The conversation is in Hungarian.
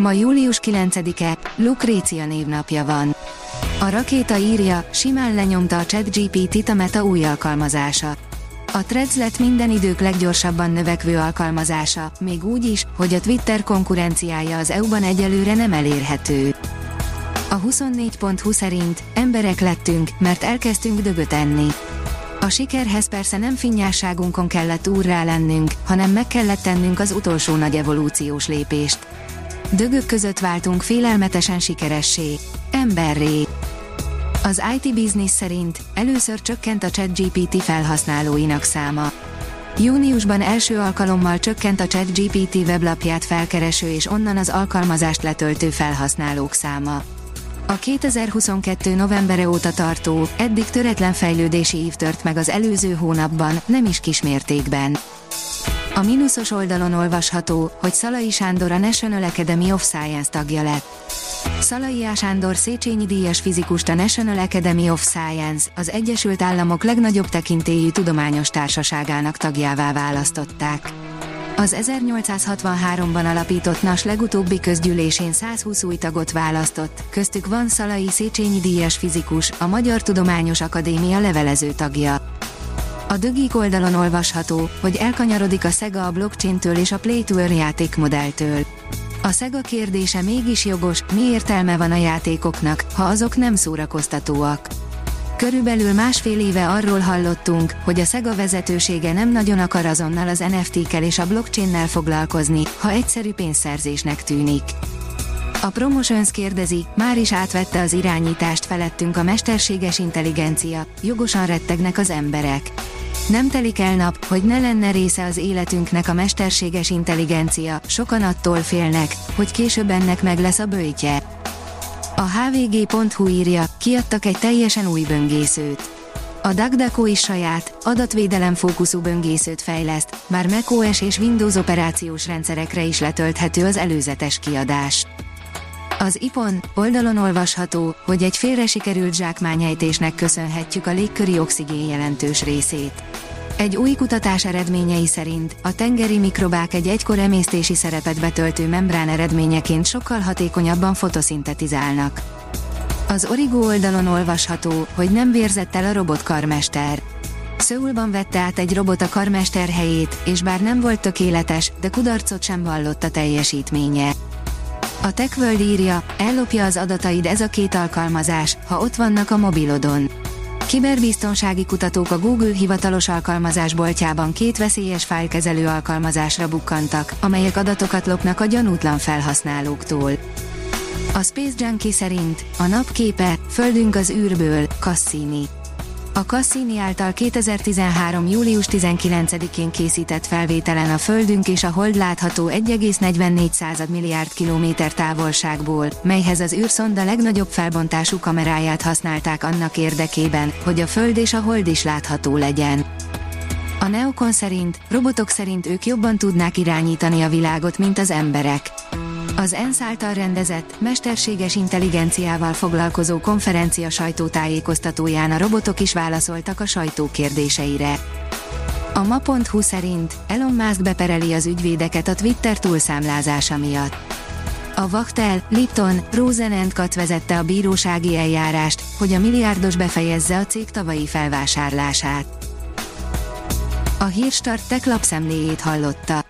Ma július 9-e, Lukrécia névnapja van. A rakéta írja, simán lenyomta a ChatGPT-t a Meta új alkalmazása. A Threads lett minden idők leggyorsabban növekvő alkalmazása, még úgy is, hogy a Twitter konkurenciája az EU-ban egyelőre nem elérhető. A 24.20 szerint emberek lettünk, mert elkezdtünk dögöt enni. A sikerhez persze nem finnyásságunkon kellett úrrá lennünk, hanem meg kellett tennünk az utolsó nagy evolúciós lépést. Dögök között váltunk félelmetesen sikeressé. Emberré. Az IT Business szerint először csökkent a ChatGPT felhasználóinak száma. Júniusban első alkalommal csökkent a ChatGPT weblapját felkereső és onnan az alkalmazást letöltő felhasználók száma. A 2022. novembere óta tartó, eddig töretlen fejlődési ív tört meg az előző hónapban, nem is kismértékben. A mínuszos oldalon olvasható, hogy Szalai Sándor a National Academy of Science tagja lett. Szalai A. Sándor Széchenyi díjas fizikust a National Academy of Science, az Egyesült Államok legnagyobb tekintélyű tudományos társaságának tagjává választották. Az 1863-ban alapított NAS legutóbbi közgyűlésén 120 új tagot választott, köztük van Szalai Széchenyi díjas fizikus, a Magyar Tudományos Akadémia levelező tagja. A dögik oldalon olvasható, hogy elkanyarodik a Sega a blockchain-től és a Play to Earn játékmodelltől. A Sega kérdése mégis jogos, mi értelme van a játékoknak, ha azok nem szórakoztatóak. Körülbelül másfél éve arról hallottunk, hogy a Sega vezetősége nem nagyon akar azonnal az NFT-kel és a blockchain-nel foglalkozni, ha egyszerű pénzszerzésnek tűnik. A Promotions kérdezi, már is átvette az irányítást felettünk a mesterséges intelligencia, jogosan rettegnek az emberek. Nem telik el nap, hogy ne lenne része az életünknek a mesterséges intelligencia, sokan attól félnek, hogy később ennek meg lesz a bőjtje. A hvg.hu írja, kiadtak egy teljesen új böngészőt. A DuckDuckO is saját, adatvédelem fókuszú böngészőt fejleszt, bár macOS és Windows operációs rendszerekre is letölthető az előzetes kiadás. Az IPON oldalon olvasható, hogy egy félre sikerült zsákmányejtésnek köszönhetjük a légköri oxigén jelentős részét. Egy új kutatás eredményei szerint a tengeri mikrobák egy egykor emésztési szerepet betöltő membrán eredményeként sokkal hatékonyabban fotoszintetizálnak. Az Origo oldalon olvasható, hogy nem vérzett el a robotkarmester. Szöulban vette át egy robot a karmester helyét, és bár nem volt tökéletes, de kudarcot sem vallott a teljesítménye. A TechWorld írja, ellopja az adataid ez a két alkalmazás, ha ott vannak a mobilodon. Kiberbiztonsági kutatók a Google hivatalos alkalmazásboltjában két veszélyes fájlkezelő alkalmazásra bukkantak, amelyek adatokat lopnak a gyanútlan felhasználóktól. A Space Junkie szerint a napképe, földünk az űrből, Cassini. A Cassini által 2013. július 19-én készített felvételen a Földünk és a Hold látható 1,44 milliárd kilométer távolságból, melyhez az űrszonda legnagyobb felbontású kameráját használták annak érdekében, hogy a Föld és a Hold is látható legyen. A Neokon szerint, robotok szerint ők jobban tudnák irányítani a világot, mint az emberek. Az ENSZ által rendezett, mesterséges intelligenciával foglalkozó konferencia sajtótájékoztatóján a robotok is válaszoltak a sajtó kérdéseire. A ma.hu szerint Elon Musk bepereli az ügyvédeket a Twitter túlszámlázása miatt. A Vachtel, Lipton, Rosenendkat vezette a bírósági eljárást, hogy a milliárdos befejezze a cég tavalyi felvásárlását. A Hírstart tech lapszemléjét hallotta.